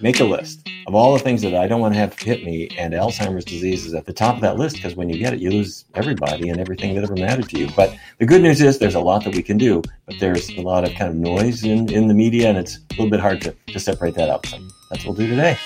Make a list of all the things that I don't want to have hit me, and Alzheimer's disease is at the top of that list because when you get it, you lose everybody and everything that ever mattered to you. But the good news is there's a lot that we can do, but there's a lot of kind of noise in, in the media, and it's a little bit hard to, to separate that out. So that's what we'll do today.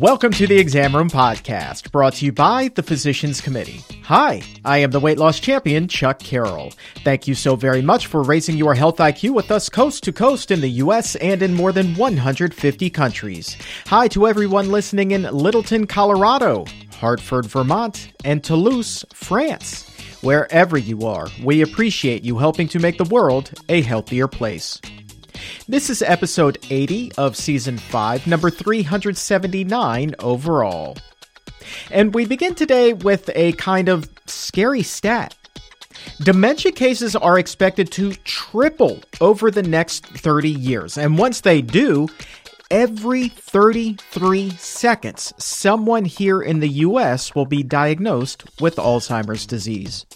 Welcome to the Exam Room Podcast, brought to you by the Physicians Committee. Hi, I am the weight loss champion, Chuck Carroll. Thank you so very much for raising your health IQ with us coast to coast in the U.S. and in more than 150 countries. Hi to everyone listening in Littleton, Colorado, Hartford, Vermont, and Toulouse, France. Wherever you are, we appreciate you helping to make the world a healthier place. This is episode 80 of season 5, number 379 overall. And we begin today with a kind of scary stat. Dementia cases are expected to triple over the next 30 years. And once they do, every 33 seconds, someone here in the US will be diagnosed with Alzheimer's disease.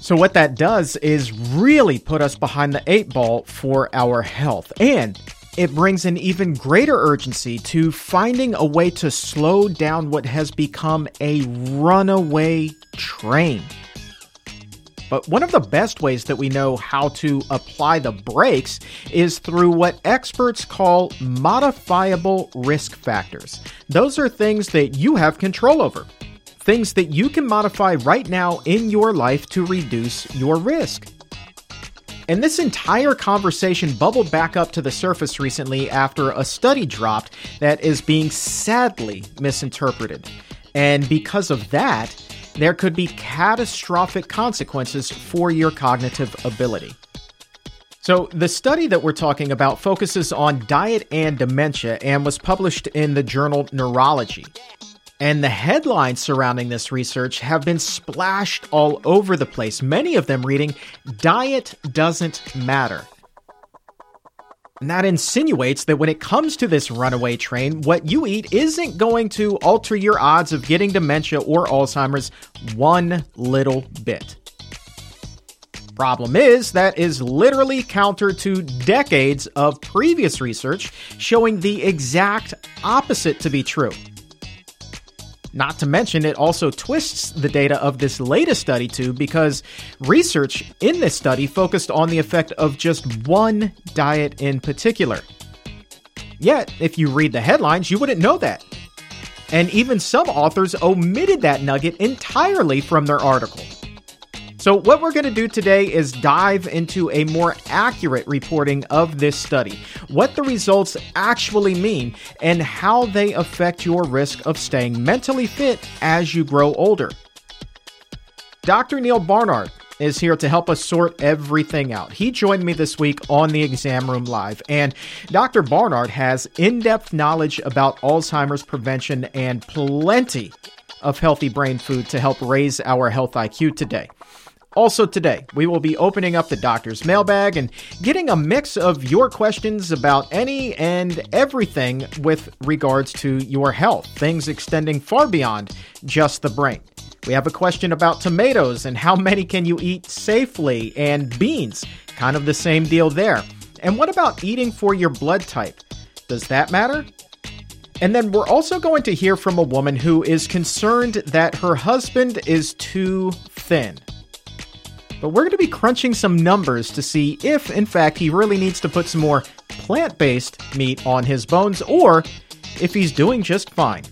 So, what that does is really put us behind the eight ball for our health. And it brings an even greater urgency to finding a way to slow down what has become a runaway train. But one of the best ways that we know how to apply the brakes is through what experts call modifiable risk factors. Those are things that you have control over things that you can modify right now in your life to reduce your risk. And this entire conversation bubbled back up to the surface recently after a study dropped that is being sadly misinterpreted. And because of that, there could be catastrophic consequences for your cognitive ability. So, the study that we're talking about focuses on diet and dementia and was published in the journal Neurology. And the headlines surrounding this research have been splashed all over the place, many of them reading, Diet Doesn't Matter. And that insinuates that when it comes to this runaway train, what you eat isn't going to alter your odds of getting dementia or Alzheimer's one little bit. Problem is, that is literally counter to decades of previous research showing the exact opposite to be true. Not to mention, it also twists the data of this latest study too, because research in this study focused on the effect of just one diet in particular. Yet, if you read the headlines, you wouldn't know that. And even some authors omitted that nugget entirely from their article. So, what we're going to do today is dive into a more accurate reporting of this study, what the results actually mean, and how they affect your risk of staying mentally fit as you grow older. Dr. Neal Barnard is here to help us sort everything out. He joined me this week on the Exam Room Live, and Dr. Barnard has in depth knowledge about Alzheimer's prevention and plenty of healthy brain food to help raise our health IQ today. Also, today, we will be opening up the doctor's mailbag and getting a mix of your questions about any and everything with regards to your health, things extending far beyond just the brain. We have a question about tomatoes and how many can you eat safely, and beans, kind of the same deal there. And what about eating for your blood type? Does that matter? And then we're also going to hear from a woman who is concerned that her husband is too thin but we're going to be crunching some numbers to see if, in fact, he really needs to put some more plant based meat on his bones or if he's doing just fine.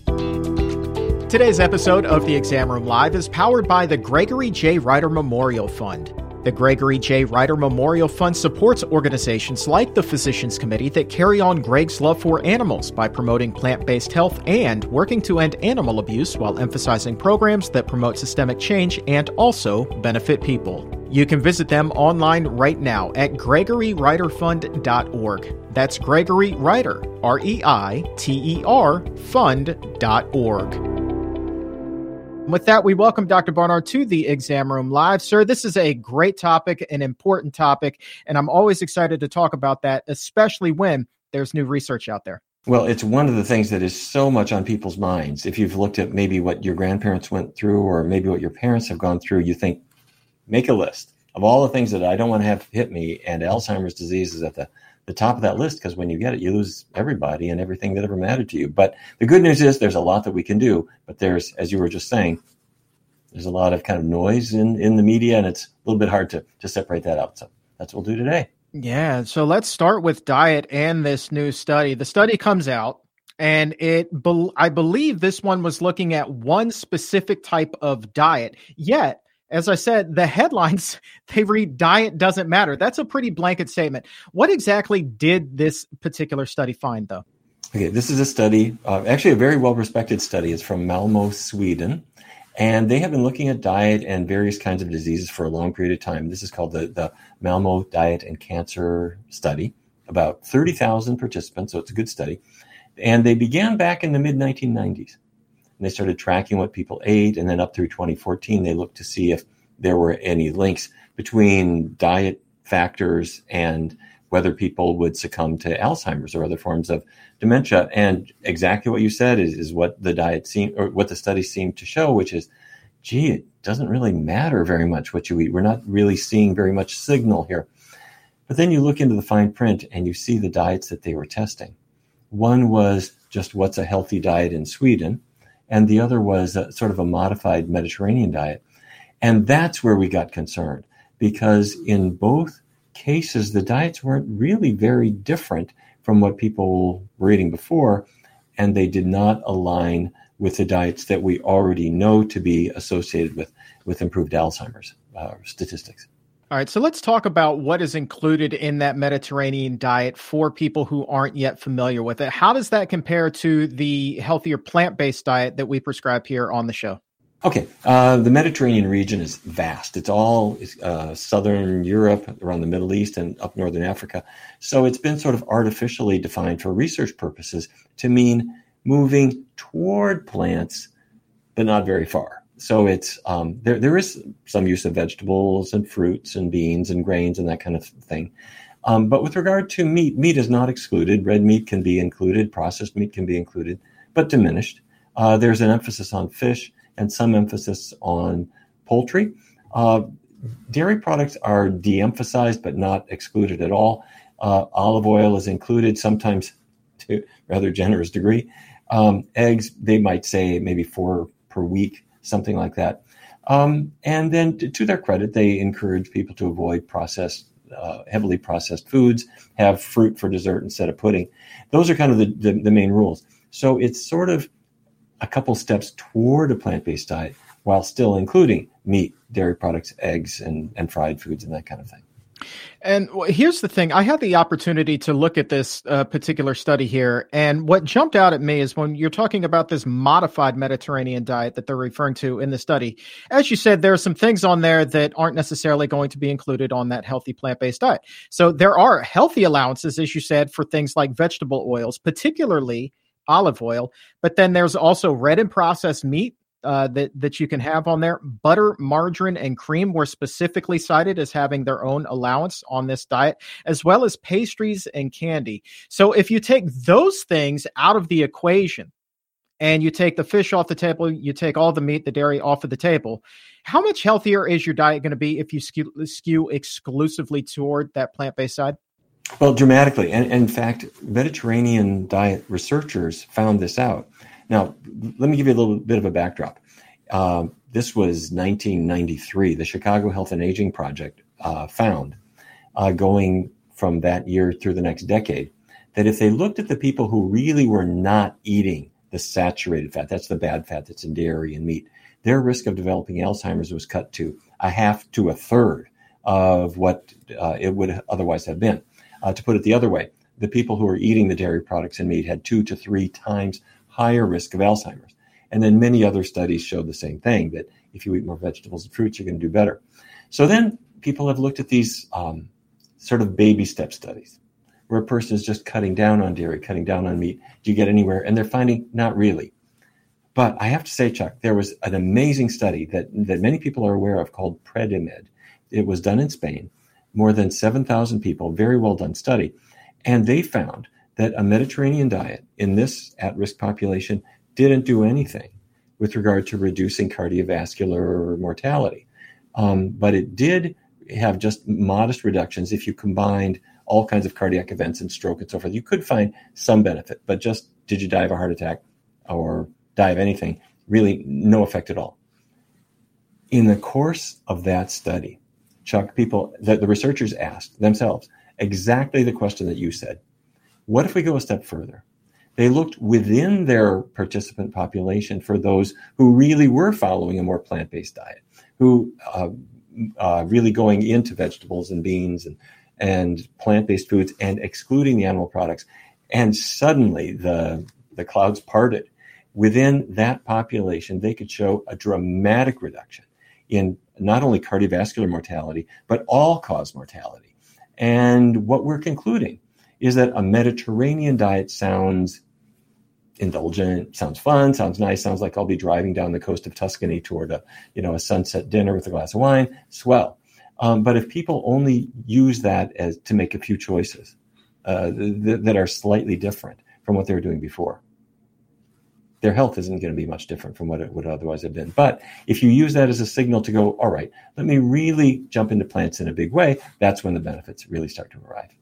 Today's episode of the Exam Room Live is powered by the Gregory J. Reiter Memorial Fund. The Gregory J. Reiter Memorial Fund supports organizations like the Physicians Committee that carry on Greg's love for animals by promoting plant based health and working to end animal abuse while emphasizing programs that promote systemic change and also benefit people. You can visit them online right now at gregoryreiterfund.org. That's Gregory Reiter, R E I T E R, fund.org. With that, we welcome Dr. Barnard to the exam room live. Sir, this is a great topic, an important topic, and I'm always excited to talk about that, especially when there's new research out there. Well, it's one of the things that is so much on people's minds. If you've looked at maybe what your grandparents went through or maybe what your parents have gone through, you think, make a list of all the things that I don't want to have hit me, and Alzheimer's disease is at the, the top of that list because when you get it, you lose everybody and everything that ever mattered to you. But the good news is there's a lot that we can do. But there's, as you were just saying, there's a lot of kind of noise in, in the media, and it's a little bit hard to, to separate that out. So that's what we'll do today. Yeah. So let's start with diet and this new study. The study comes out and it i believe this one was looking at one specific type of diet yet as i said the headlines they read diet doesn't matter. That's a pretty blanket statement. What exactly did this particular study find though? Okay this is a study uh, actually a very well respected study. It's from malmo sweden and they have been looking at diet and various kinds of diseases for a long period of time. This is called the, the malmo diet and cancer study. About 30000 participants so it's a good study. And they began back in the mid 1990s. And they started tracking what people ate. And then up through 2014, they looked to see if there were any links between diet factors and whether people would succumb to Alzheimer's or other forms of dementia. And exactly what you said is, is what the diet seemed or what the study seemed to show, which is, gee, it doesn't really matter very much what you eat. We're not really seeing very much signal here. But then you look into the fine print and you see the diets that they were testing. One was just what's a healthy diet in Sweden, and the other was a, sort of a modified Mediterranean diet. And that's where we got concerned because in both cases, the diets weren't really very different from what people were eating before, and they did not align with the diets that we already know to be associated with, with improved Alzheimer's uh, statistics. All right, so let's talk about what is included in that Mediterranean diet for people who aren't yet familiar with it. How does that compare to the healthier plant based diet that we prescribe here on the show? Okay, uh, the Mediterranean region is vast. It's all uh, southern Europe, around the Middle East, and up northern Africa. So it's been sort of artificially defined for research purposes to mean moving toward plants, but not very far so it's um, there. There is some use of vegetables and fruits and beans and grains and that kind of thing. Um, but with regard to meat, meat is not excluded. Red meat can be included. Processed meat can be included, but diminished. Uh, there's an emphasis on fish and some emphasis on poultry. Uh, dairy products are de-emphasized but not excluded at all. Uh, olive oil is included, sometimes to a rather generous degree. Um, eggs, they might say maybe four per week something like that. Um, and then, to, to, their credit, they encourage people to avoid processed, uh, heavily processed foods, have fruit for dessert instead of pudding. Those are kind of the, the, the main rules. So it's sort of a couple steps toward a plant based diet while still including meat, dairy products, eggs, and, and fried foods and that kind of thing. And here's the thing I had the opportunity to look at this uh, particular study here. And what jumped out at me is when you're talking about this modified Mediterranean diet that they're referring to in the study, as you said, there are some things on there that aren't necessarily going to be included on that healthy plant based diet. So there are healthy allowances, as you said, for things like vegetable oils, particularly olive oil. But then there's also red and processed meat uh, that that you can have on there. Butter, margarine, and cream were specifically cited as having their own allowance on this diet, as well as pastries and candy. So if you take those things out of the equation, and you take the fish off the table, you take all the meat, the dairy off of the table. How much healthier is your diet going to be if you skew, skew exclusively toward that plant based side? Well, dramatically. And, and in fact, Mediterranean diet researchers found this out. Now, let me give you a little bit of a backdrop. Uh, this was 1993. The Chicago Health and Aging Project uh, found, uh, going from that year through the next decade, that if they looked at the people who really were not eating the saturated fat, that's the bad fat that's in dairy and meat, their risk of developing Alzheimer's was cut to a half to a third of what uh, it would otherwise have been. Uh, to put it the other way, the people who were eating the dairy products and meat had two to three times higher risk of Alzheimer's. And then many other studies showed the same thing that if you eat more vegetables and fruits, you're going to do better. So then people have looked at these um, sort of baby step studies where a person is just cutting down on dairy, cutting down on meat. Do you get anywhere? And they're finding not really. But I have to say, Chuck, there was an amazing study that, that many people are aware of called Predimed. It was done in Spain, more than 7,000 people, very well done study. And they found that a Mediterranean diet in this at risk population didn't do anything with regard to reducing cardiovascular mortality. Um, but it did have just modest reductions if you combined all kinds of cardiac events and stroke and so forth. You could find some benefit, but just did you die of a heart attack or die of anything? Really, no effect at all. In the course of that study, Chuck, people that the researchers asked themselves exactly the question that you said. What if we go a step further? They looked within their participant population for those who really were following a more plant based diet, who uh, uh, really going into vegetables and beans and, and plant based foods and excluding the animal products. And suddenly the, the clouds parted. Within that population, they could show a dramatic reduction in not only cardiovascular mortality, but all cause mortality. And what we're concluding is that a Mediterranean diet sounds indulgent, sounds fun, sounds nice, sounds like I'll be driving down the coast of Tuscany toward a you know a sunset dinner with a glass of wine. Swell. Um, but if people only use that as to make a few choices uh, th- that are slightly different from what they were doing before, their health isn't going to be much different from what it would otherwise have been. But if you use that as a signal to go, all right, let me really jump into plants in a big way, that's when the benefits really start to arrive.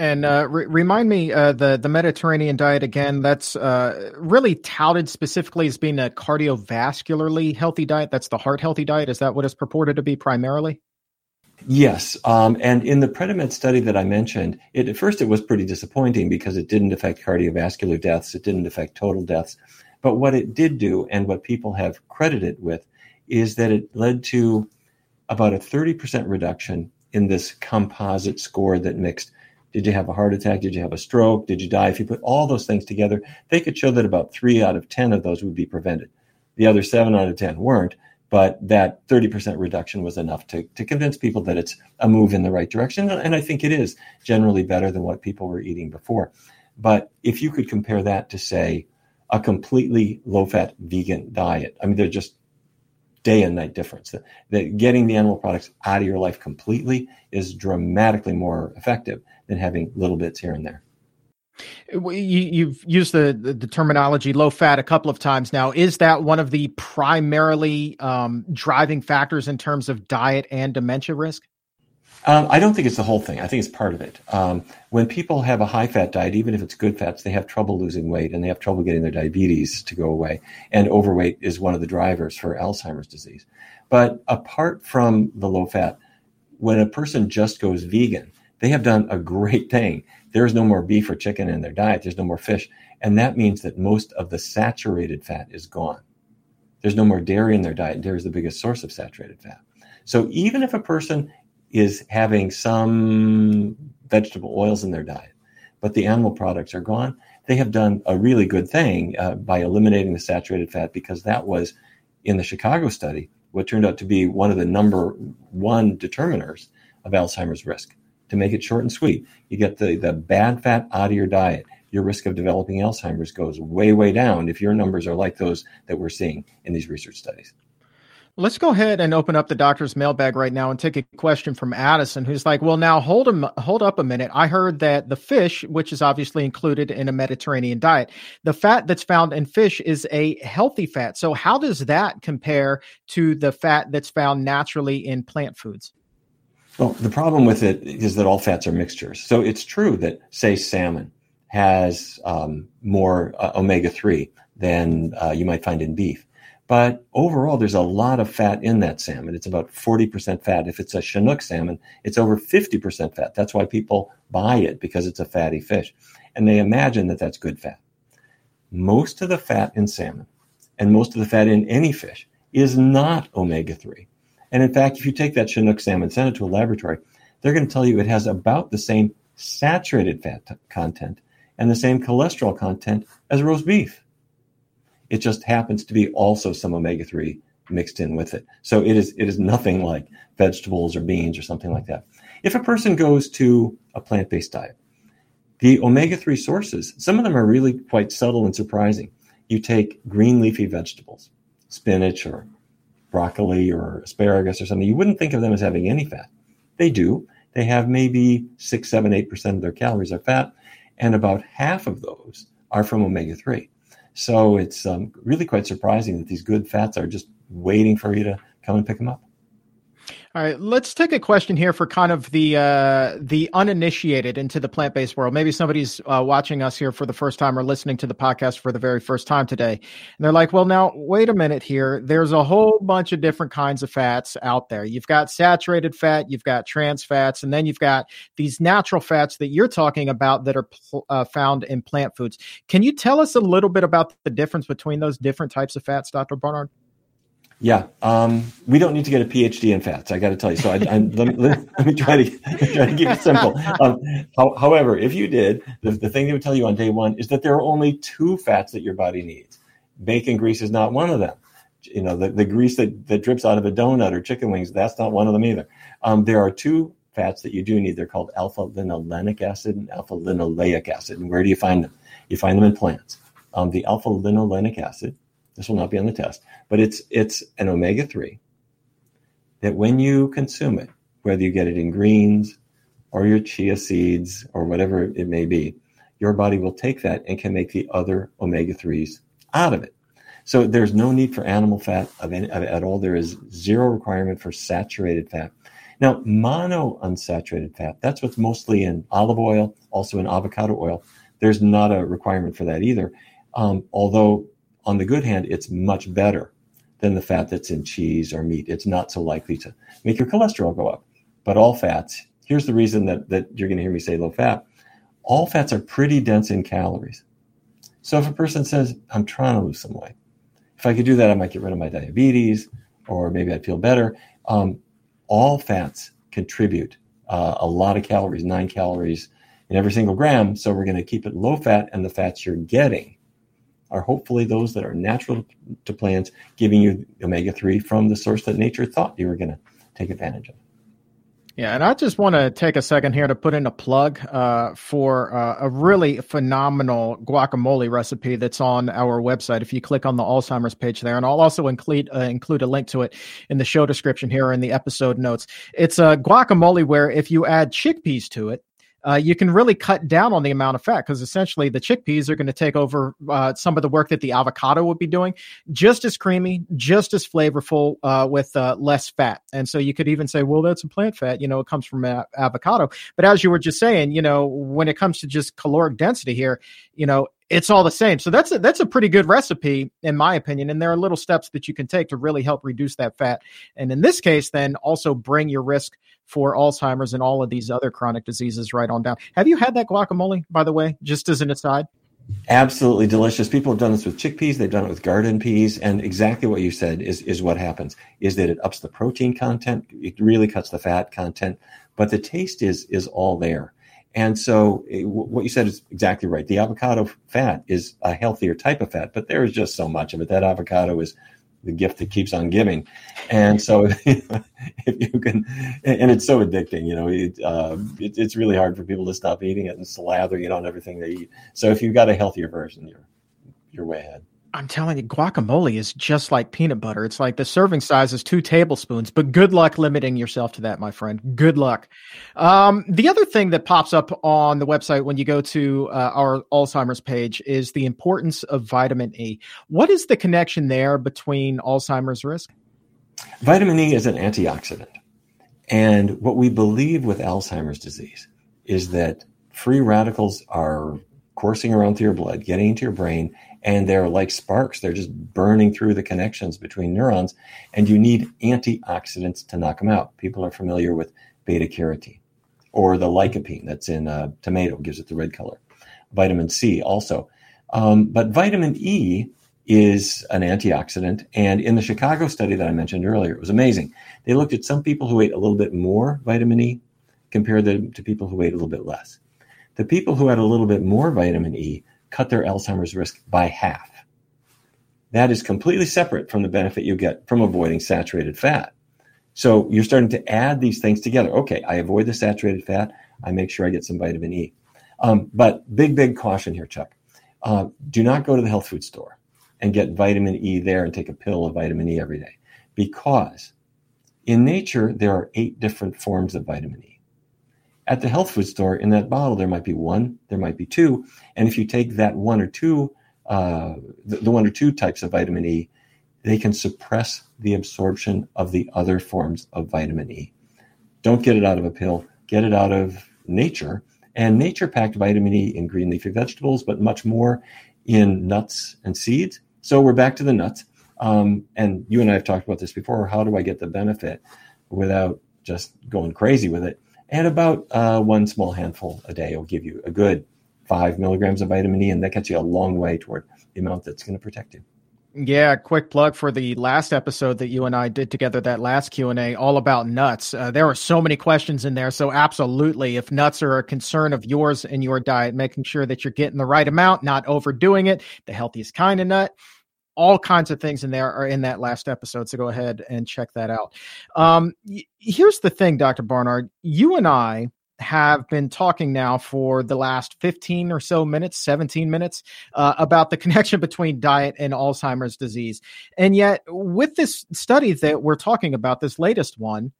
And uh, re- remind me uh, the the Mediterranean diet again. That's uh, really touted specifically as being a cardiovascularly healthy diet. That's the heart healthy diet. Is that what it's purported to be primarily? Yes, um, and in the Predimed study that I mentioned, it, at first it was pretty disappointing because it didn't affect cardiovascular deaths, it didn't affect total deaths. But what it did do, and what people have credited with, is that it led to about a 30% reduction in this composite score that mixed did you have a heart attack? Did you have a stroke? Did you die? If you put all those things together, they could show that about three out of 10 of those would be prevented. The other seven out of 10 weren't, but that 30% reduction was enough to, to convince people that it's a move in the right direction. And I think it is generally better than what people were eating before. But if you could compare that to, say, a completely low fat vegan diet, I mean, they're just day and night difference. That, that getting the animal products out of your life completely is dramatically more effective than having little bits here and there. You, have used the, the, terminology low fat a couple of times now. Is that one of the primarily um, driving factors in terms of diet and dementia risk? Um, I don't think it's the whole thing. I think it's part of it. Um, when people have a high fat diet, even if it's good fats, they have trouble losing weight and they have trouble getting their diabetes to go away. And overweight is one of the drivers for Alzheimer's disease. But apart from the low fat, when a person just goes vegan, they have done a great thing. There's no more beef or chicken in their diet. There's no more fish. And that means that most of the saturated fat is gone. There's no more dairy in their diet. Dairy is the biggest source of saturated fat. So even if a person is having some vegetable oils in their diet, but the animal products are gone, they have done a really good thing uh, by eliminating the saturated fat because that was in the Chicago study what turned out to be one of the number one determiners of Alzheimer's risk. To make it short and sweet, you get the, the bad fat out of your diet. Your risk of developing Alzheimer's goes way, way down if your numbers are like those that we're seeing in these research studies. Let's go ahead and open up the doctor's mailbag right now and take a question from Addison, who's like, "Well, now hold a, hold up a minute. I heard that the fish, which is obviously included in a Mediterranean diet, the fat that's found in fish is a healthy fat. So, how does that compare to the fat that's found naturally in plant foods?" Well, the problem with it is that all fats are mixtures. So it's true that, say, salmon has um, more uh, omega 3 than uh, you might find in beef. But overall, there's a lot of fat in that salmon. It's about 40% fat. If it's a Chinook salmon, it's over 50% fat. That's why people buy it because it's a fatty fish. And they imagine that that's good fat. Most of the fat in salmon and most of the fat in any fish is not omega 3. And in fact, if you take that Chinook salmon, send it to a laboratory, they're going to tell you it has about the same saturated fat content and the same cholesterol content as roast beef. It just happens to be also some omega 3 mixed in with it. So it is, it is nothing like vegetables or beans or something like that. If a person goes to a plant based diet, the omega 3 sources, some of them are really quite subtle and surprising. You take green leafy vegetables, spinach or broccoli or asparagus or something, you wouldn't think of them as having any fat. They do. They have maybe six, seven, eight percent of their calories are fat, and about half of those are from omega 3. So it's um, really quite surprising that these good fats are just waiting for you to come and pick them up. All right, let's take a question here for kind of the uh, the uninitiated into the plant based world. Maybe somebody's uh, watching us here for the first time or listening to the podcast for the very first time today, and they're like, "Well, now wait a minute here. There's a whole bunch of different kinds of fats out there. You've got saturated fat, you've got trans fats, and then you've got these natural fats that you're talking about that are pl- uh, found in plant foods. Can you tell us a little bit about the difference between those different types of fats, Dr. Barnard?" Yeah, um, we don't need to get a PhD in fats. I got to tell you. So I, I, let, me, let, me try to try to keep it simple. Um, how, however, if you did, the, the thing they would tell you on day one is that there are only two fats that your body needs. Bacon grease is not one of them. You know, the, the grease that, that drips out of a donut or chicken wings, that's not one of them either. Um, there are two fats that you do need. They're called alpha linolenic acid and alpha linoleic acid. And where do you find them? You find them in plants. Um, the alpha linolenic acid this will not be on the test, but it's it's an omega three that when you consume it, whether you get it in greens or your chia seeds or whatever it may be, your body will take that and can make the other omega threes out of it. So there's no need for animal fat of any, at all. There is zero requirement for saturated fat. Now, mono unsaturated fat, that's what's mostly in olive oil, also in avocado oil. There's not a requirement for that either. Um, although on the good hand, it's much better than the fat that's in cheese or meat. It's not so likely to make your cholesterol go up. But all fats, here's the reason that, that you're going to hear me say low fat. All fats are pretty dense in calories. So if a person says, I'm trying to lose some weight, if I could do that, I might get rid of my diabetes or maybe I'd feel better. Um, all fats contribute uh, a lot of calories, nine calories in every single gram. So we're going to keep it low fat, and the fats you're getting are hopefully those that are natural to plants, giving you omega 3 from the source that nature thought you were going to take advantage of. Yeah, and I just want to take a second here to put in a plug uh, for uh, a really phenomenal guacamole recipe that's on our website. If you click on the Alzheimer's page there, and I'll also include uh, include a link to it in the show description here in the episode notes. It's a guacamole where if you add chickpeas to it, uh, you can really cut down on the amount of fat because essentially the chickpeas are going to take over uh, some of the work that the avocado would be doing. Just as creamy, just as flavorful uh, with uh, less fat. And so you could even say, well, that's a plant fat. You know, it comes from a- avocado. But as you were just saying, you know, when it comes to just caloric density here, you know, it's all the same. So that's a, that's a pretty good recipe, in my opinion. And there are little steps that you can take to really help reduce that fat. And in this case, then also bring your risk for Alzheimer's and all of these other chronic diseases right on down. Have you had that guacamole, by the way, just as an aside? Absolutely delicious. People have done this with chickpeas. They've done it with garden peas, and exactly what you said is is what happens. Is that it ups the protein content? It really cuts the fat content, but the taste is is all there. And so, eh, it, what you said is exactly right. The avocado fat is a healthier type of fat, but there is just so much of it. That avocado is the gift that keeps on giving. And so if you can, and it's so addicting, you know, it, uh, it, it's really hard for people to stop eating it and slathering it on everything they eat. So if you've got a healthier version, you're, you're way ahead. I'm telling you, guacamole is just like peanut butter. It's like the serving size is two tablespoons, but good luck limiting yourself to that, my friend. Good luck. Um, the other thing that pops up on the website when you go to uh, our Alzheimer's page is the importance of vitamin E. What is the connection there between Alzheimer's risk? Vitamin E is an antioxidant. And what we believe with Alzheimer's disease is that free radicals are coursing around through your blood, getting into your brain, and they're like sparks. They're just burning through the connections between neurons, and you need antioxidants to knock them out. People are familiar with beta carotene or the lycopene that's in a tomato, gives it the red color. Vitamin C also. Um, but vitamin E is an antioxidant. And in the Chicago study that I mentioned earlier, it was amazing. They looked at some people who ate a little bit more vitamin E compared to, to people who ate a little bit less. The people who had a little bit more vitamin E cut their Alzheimer's risk by half. That is completely separate from the benefit you get from avoiding saturated fat. So you're starting to add these things together. Okay, I avoid the saturated fat. I make sure I get some vitamin E. Um, but big, big caution here, Chuck. Uh, do not go to the health food store and get vitamin E there and take a pill of vitamin E every day because in nature, there are eight different forms of vitamin E. At the health food store, in that bottle, there might be one, there might be two. And if you take that one or two, uh, the, the, one or two types of vitamin E, they can suppress the absorption of the other forms of vitamin E. Don't get it out of a pill, get it out of nature. And nature packed vitamin E in green leafy vegetables, but much more in nuts and seeds. So we're back to the nuts. Um, and you and I have talked about this before. How do I get the benefit without just going crazy with it? And about uh, one small handful a day will give you a good five milligrams of vitamin E, and that gets you a long way toward the amount that's going to protect you. Yeah, quick plug for the last episode that you and I did together, that last Q and A, all about nuts. Uh, there were so many questions in there, so absolutely, if nuts are a concern of yours in your diet, making sure that you're getting the right amount, not overdoing it, the healthiest kind of nut, all kinds of things in there are in that last episode. So go ahead and check that out. Um, here's the thing, Dr. Barnard, you and I have been talking now for the last 15 or so minutes, 17 minutes, uh, about the connection between diet and Alzheimer's disease. And yet, with this study that we're talking about, this latest one,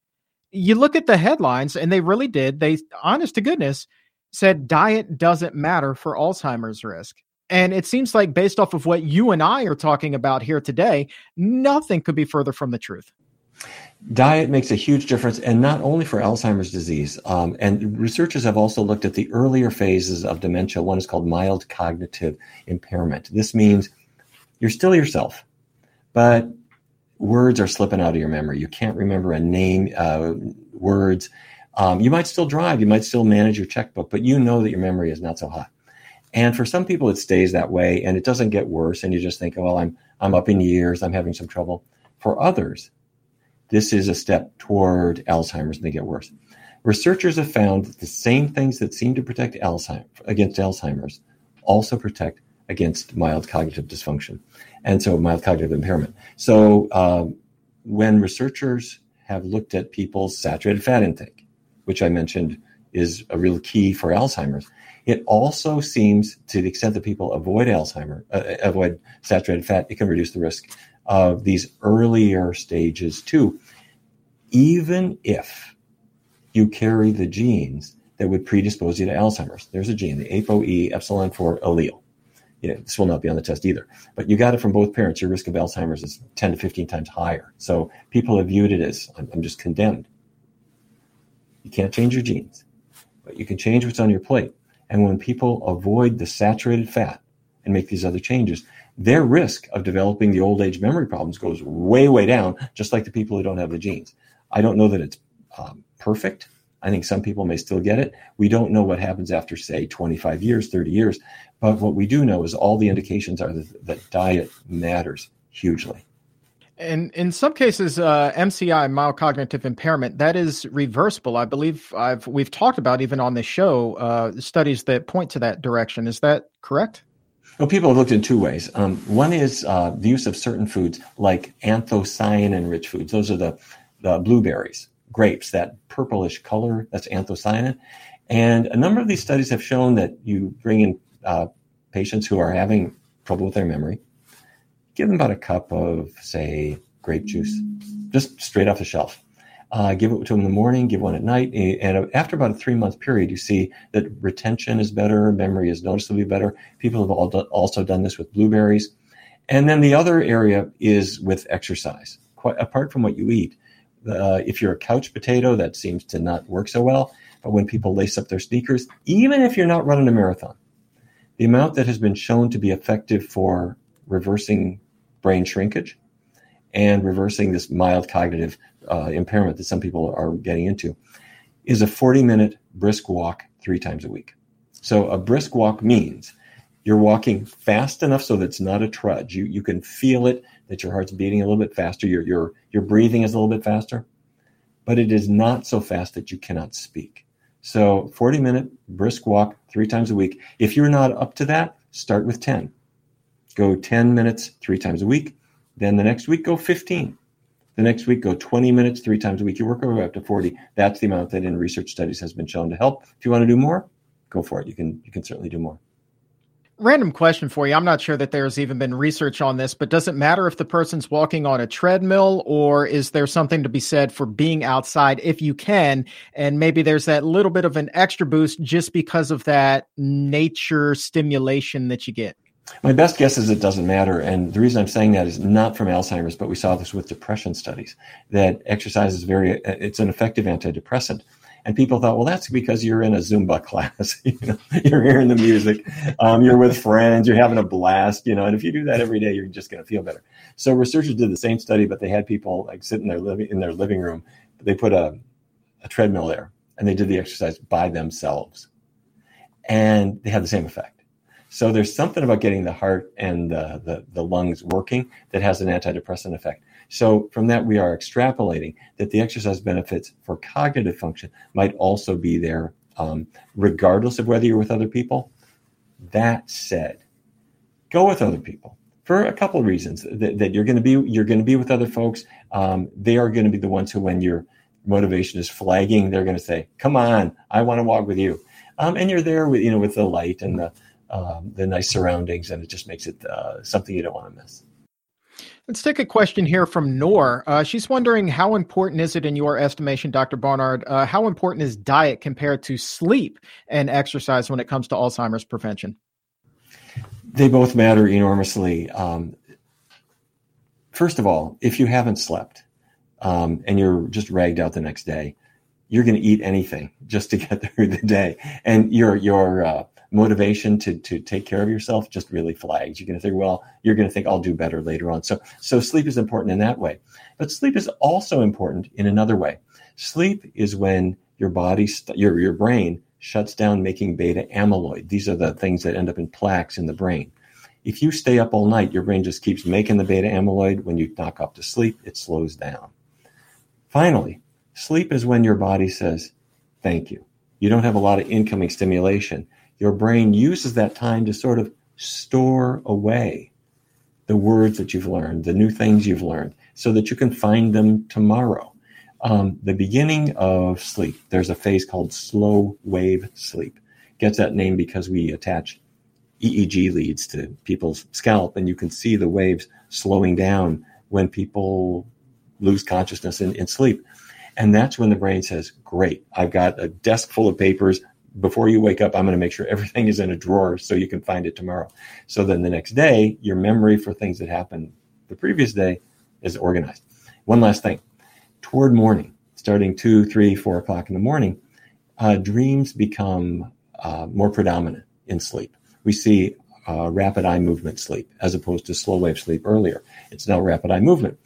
you look at the headlines and they really did, they, honest to goodness, said diet doesn't matter for Alzheimer's risk. And it seems like, based off of what you and I are talking about here today, nothing could be further from the truth diet makes a huge difference, and not only for Alzheimer's disease. Um, and researchers have also looked at the earlier phases of dementia. One is called mild cognitive impairment. This means you're still yourself, but words are slipping out of your memory. You can't remember a name, uh, words. Um, you might still drive, you might still manage your checkbook, but you know that your memory is not so hot. And for some people, it stays that way, and it doesn't get worse. And you just think, oh, well, I'm I'm up in years, I'm having some trouble. For others, this is a step toward Alzheimer's and they get worse. Researchers have found that the same things that seem to protect Alzheimer's against Alzheimer's also protect against mild cognitive dysfunction and so mild cognitive impairment. So um, when researchers have looked at people's saturated fat intake, which I mentioned is a real key for Alzheimer's, it also seems to the extent that people avoid Alzheimer, uh, avoid saturated fat, it can reduce the risk of these earlier stages too, even if you carry the genes that would predispose you to Alzheimer's. There's a gene, the ApoE epsilon 4 allele. Yeah, this will not be on the test either. But you got it from both parents. Your risk of Alzheimer's is 10 to 15 times higher. So people have viewed it as I'm, I'm just condemned. You can't change your genes, but you can change what's on your plate. And when people avoid the saturated fat and make these other changes, their risk of developing the old age memory problems goes way, way down, just like the people who don't have the genes. I don't know that it's um, perfect. I think some people may still get it. We don't know what happens after, say, 25 years, 30 years. But what we do know is all the indications are that, that diet matters hugely. And in some cases, uh, MCI, mild cognitive impairment, that is reversible. I believe I've we've talked about even on the show uh, studies that point to that direction. Is that correct? Well, people have looked in two ways. Um, one is uh, the use of certain foods like anthocyanin rich foods. Those are the, the blueberries, grapes, that purplish color, that's anthocyanin. And a number of these studies have shown that you bring in uh, patients who are having trouble with their memory, give them about a cup of, say, grape juice, just straight off the shelf uh, give it to them in the morning, give one at night. And after about a three month period, you see that retention is better, memory is noticeably better. People have also done this with blueberries. And then the other area is with exercise. Quite apart from what you eat, uh, if you're a couch potato, that seems to not work so well. But when people lace up their sneakers, even if you're not running a marathon, the amount that has been shown to be effective for reversing brain shrinkage and reversing this mild cognitive uh, impairment that some people are getting into is a 40 minute brisk walk three times a week. So a brisk walk means you're walking fast enough so that it's not a trudge. You, you can feel it that your heart's beating a little bit faster. Your, your, your breathing is a little bit faster, but it is not so fast that you cannot speak. So 40 minute brisk walk three times a week. If you're not up to that, start with 10. Go 10 minutes three times a week. Then the next week, go 15. The next week, go 20 minutes three times a week. You work way up to 40. That's the amount that in research studies has been shown to help. If you want to do more, go for it. You can you can certainly do more. Random question for you. I'm not sure that there's even been research on this, but does it matter if the person's walking on a treadmill or is there something to be said for being outside if you can? And maybe there's that little bit of an extra boost just because of that nature stimulation that you get. My best guess is it doesn't matter. And the reason I'm saying that is not from Alzheimer's, but we saw this with depression studies that exercise is very, it's an effective antidepressant. And people thought, well, that's because you're in a Zumba class. you know, you're hearing the music, um, you're with friends, you're having a blast, you know, and if you do that every day, you're just going to feel better. So researchers did the same study, but they had people like sit in their living, in their living room. They put a, a treadmill there and they did the exercise by themselves. And they had the same effect. So there's something about getting the heart and the, the, the, lungs working that has an antidepressant effect. So from that, we are extrapolating that the exercise benefits for cognitive function might also be there, um, regardless of whether you're with other people. That said, go with other people for a couple of reasons. That, that you're going to be you're going to be with other folks. Um, they are going to be the ones who, when your motivation is flagging, they're going to say, "Come on, I want to walk with you." Um, and you're there with you know with the light and the um, the nice surroundings, and it just makes it uh, something you don't want to miss. Let's take a question here from Noor. Uh, she's wondering how important is it, in your estimation, Dr. Barnard, uh, how important is diet compared to sleep and exercise when it comes to Alzheimer's prevention? They both matter enormously. Um, first of all, if you haven't slept um, and you're just ragged out the next day, you're going to eat anything just to get through the day, and your your uh, motivation to to take care of yourself just really flags. You're going to think, well, you're going to think I'll do better later on. So so sleep is important in that way, but sleep is also important in another way. Sleep is when your body, st- your your brain shuts down making beta amyloid. These are the things that end up in plaques in the brain. If you stay up all night, your brain just keeps making the beta amyloid. When you knock off to sleep, it slows down. Finally, sleep is when your body says, Thank you. You don't have a lot of incoming stimulation your brain uses that time to sort of store away the words that you've learned, the new things you've learned, so that you can find them tomorrow. Um, the beginning of sleep, there's a phase called slow wave sleep. Gets that name because we attach EEG leads to people's scalp, and you can see the waves slowing down when people lose consciousness in, in sleep. And that's when the brain says, Great, I've got a desk full of papers before you wake up, I'm going to make sure everything is in a drawer so you can find it tomorrow. So then the next day, your memory for things that happened the previous day is organized. One last thing toward morning, starting two, three, four o'clock in the morning, uh, dreams become uh, more predominant in sleep. We see uh, rapid eye movement sleep as opposed to slow wave sleep earlier. It's now rapid eye movement.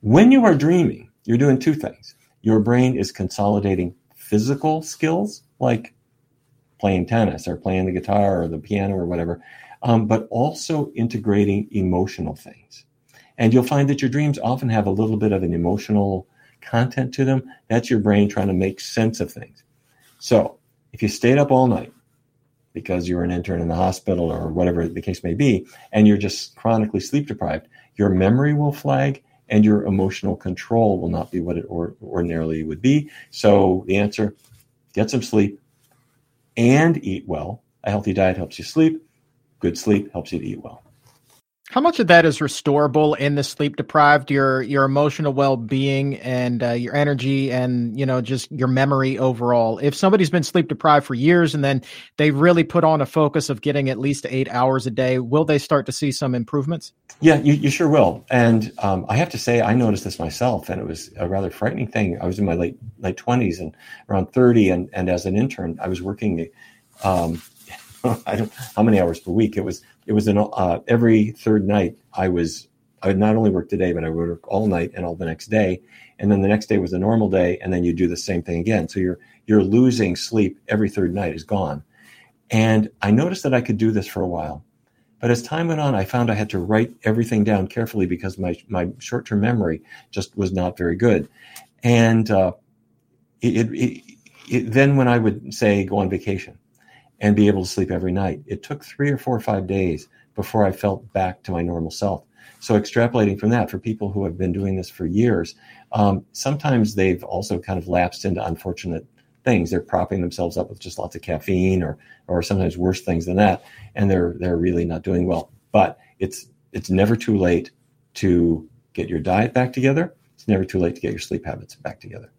When you are dreaming, you're doing two things. Your brain is consolidating physical skills like playing tennis or playing the guitar or the piano or whatever, um, but also integrating emotional things. And you'll find that your dreams often have a little bit of an emotional content to them. That's your brain trying to make sense of things. So if you stayed up all night because you're an intern in the hospital or whatever the case may be, and you're just chronically sleep deprived, your memory will flag and your emotional control will not be what it or, ordinarily would be. So the answer get some sleep, and eat well. A healthy diet helps you sleep. Good sleep helps you to eat well. How much of that is restorable in the sleep deprived? Your your emotional well being and uh, your energy and you know just your memory overall. If somebody's been sleep deprived for years and then they really put on a focus of getting at least eight hours a day, will they start to see some improvements? Yeah, you, you sure will. And um, I have to say, I noticed this myself, and it was a rather frightening thing. I was in my late late twenties and around thirty, and and as an intern, I was working. Um, I don't how many hours per week. It was it was an uh, every third night. I was I would not only work today, but I would work all night and all the next day, and then the next day was a normal day, and then you do the same thing again. So you're you're losing sleep every third night is gone. And I noticed that I could do this for a while. But as time went on, I found I had to write everything down carefully because my, my short term memory just was not very good. And uh, it, it, it, then, when I would say go on vacation, and be able to sleep every night. It took three or four or five days before I felt back to my normal self. So, extrapolating from that, for people who have been doing this for years, um, sometimes they've also kind of lapsed into unfortunate things. They're propping themselves up with just lots of caffeine, or or sometimes worse things than that, and they're they're really not doing well. But it's it's never too late to get your diet back together. It's never too late to get your sleep habits back together.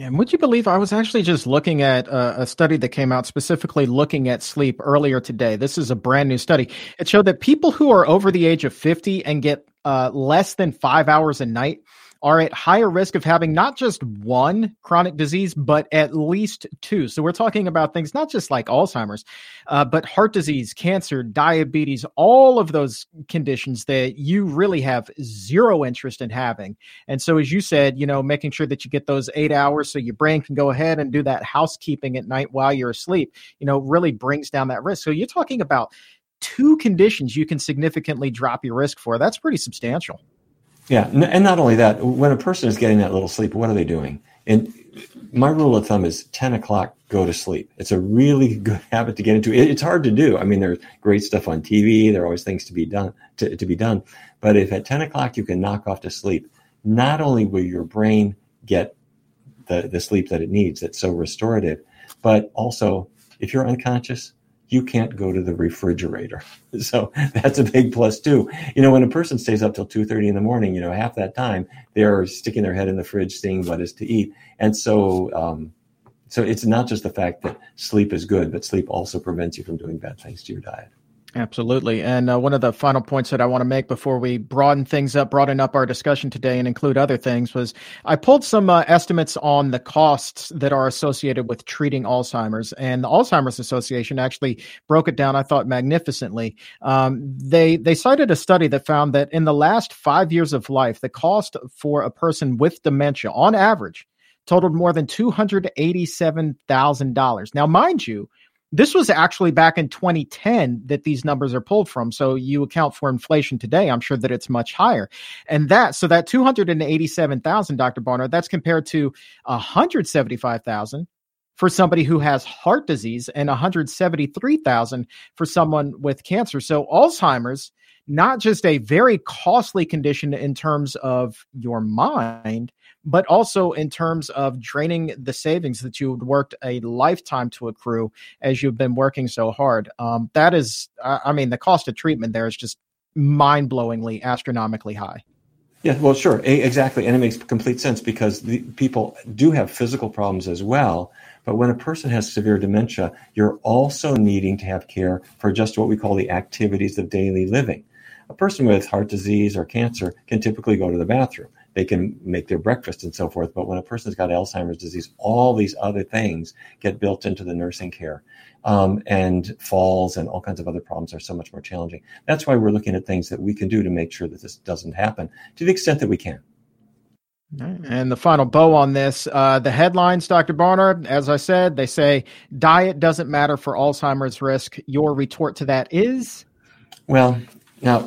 Yeah, and would you believe I was actually just looking at a, a, study that came out specifically looking at sleep earlier today? This is a brand new study. It showed that people who are over the age of 50 and get uh, less than five hours a night are at higher risk of having not just one chronic disease, but at least two. So we're talking about things not just like Alzheimer's, uh, but heart disease, cancer, diabetes, all of those conditions that you really have zero interest in having. And so, as you said, you know, making sure that you get those eight hours so your brain can go ahead and do that housekeeping at night while you're asleep, you know, really brings down that risk. So you're talking about two conditions you can significantly drop your risk for. That's pretty substantial. Yeah, and not only that, when a person is getting that little sleep, what are they doing? And my rule of thumb is 10 o'clock, go to sleep. It's a really good habit to get into. It's hard to do. I mean, there's great stuff on TV. There are always things to be done, to, to be done. But if at 10 o'clock you can knock off to sleep, not only will your brain get the, the sleep that it needs, that's so restorative, but also if you're unconscious, you can't go to the refrigerator. So that's a big plus too. You know, when a person stays up till 2.30 in the morning, you know, half that time they're sticking their head in the fridge, seeing what is to eat. And so, um, so it's not just the fact that sleep is good, but sleep also prevents you from doing bad things to your diet. Absolutely. And uh, one of the final points that I want to make before we broaden things up, broaden up our discussion today and include other things was I pulled some uh, estimates on the costs that are associated with treating Alzheimer's. And the Alzheimer's Association actually broke it down, I thought, magnificently. Um, they, they cited a study that found that in the last five years of life, the cost for a person with dementia on average totaled more than $287,000. Now, mind you, this was actually back in 2010 that these numbers are pulled from. So you account for inflation today. I'm sure that it's much higher. And that, so that 287,000, Dr. Barnard, that's compared to 175,000 for somebody who has heart disease and 173,000 for someone with cancer. So Alzheimer's, not just a very costly condition in terms of your mind, but also in terms of draining the savings that you worked a lifetime to accrue as you've been working so hard. Um, that is, I mean, the cost of treatment there is just mind blowingly astronomically high. Yeah, well, sure, exactly, and it makes complete sense because the people do have physical problems as well. But when a person has severe dementia, you're also needing to have care for just what we call the activities of daily living. A person with heart disease or cancer can typically go to the bathroom they can make their breakfast and so forth. But when a person's got Alzheimer's disease, all these other things get built into the nursing care. Um, and falls and all kinds of other problems are so much more challenging. That's why we're looking at things that we can do to make sure that this doesn't happen to the extent that we can. And the final bow on this, uh, the headlines, Dr. Barnard, as I said, they say diet doesn't matter for Alzheimer's risk. Your retort to that is? Well, now,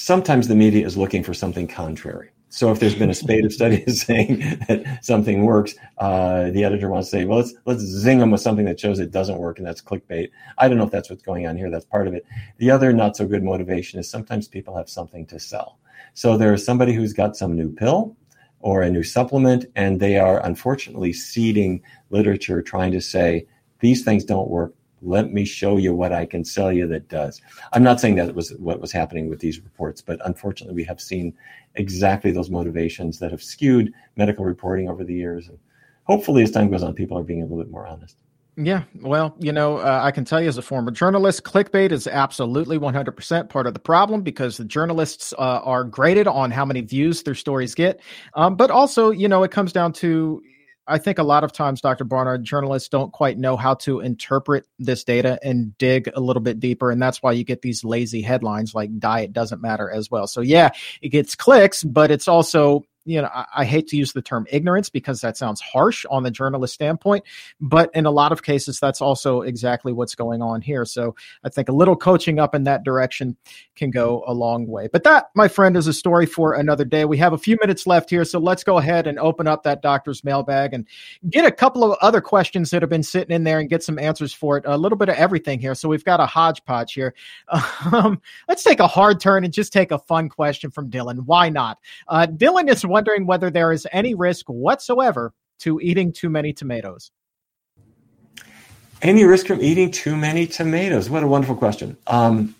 sometimes the media is looking for something contrary. So if there's been a spate of studies saying that something works, uh, the editor wants to say, well, let's let's zing them with something that shows it doesn't work, and that's clickbait. I don't know if that's what's going on here. That's part of it. The other not so good motivation is sometimes people have something to sell. So there's somebody who's got some new pill or a new supplement, and they are unfortunately seeding literature trying to say these things don't work let me show you what I can sell you that does. I'm not saying that was what was happening with these reports, but unfortunately, we have seen exactly those motivations that have skewed medical reporting over the years. And hopefully, as time goes on, people are being a little bit more honest. Yeah, well, you know, uh, I can tell you as a former journalist, clickbait is absolutely 100% part of the problem because the journalists uh, are graded on how many views their stories get. Um, but also, you know, it comes down to I think a lot of times, Dr. Barnard, journalists don't quite know how to interpret this data and dig a little bit deeper. And that's why you get these lazy headlines like diet doesn't matter as well. So, yeah, it gets clicks, but it's also you know, I, I, hate to use the term ignorance because that sounds harsh on the journalist standpoint, but in a lot of cases, that's also exactly what's going on here. So I think a little coaching up in that direction can go a long way. But that, my friend, is a story for another day. We have a few minutes left here, so let's go ahead and open up that doctor's mailbag and get a couple of other questions that have been sitting in there and get some answers for it. A little bit of everything here. So we've got a hodgepodge here. Um, let's take a hard turn and just take a fun question from Dylan. Why not? Uh, Dylan is wondering whether there is any risk whatsoever to eating too many tomatoes. Any risk from eating too many tomatoes? What a wonderful question. Um,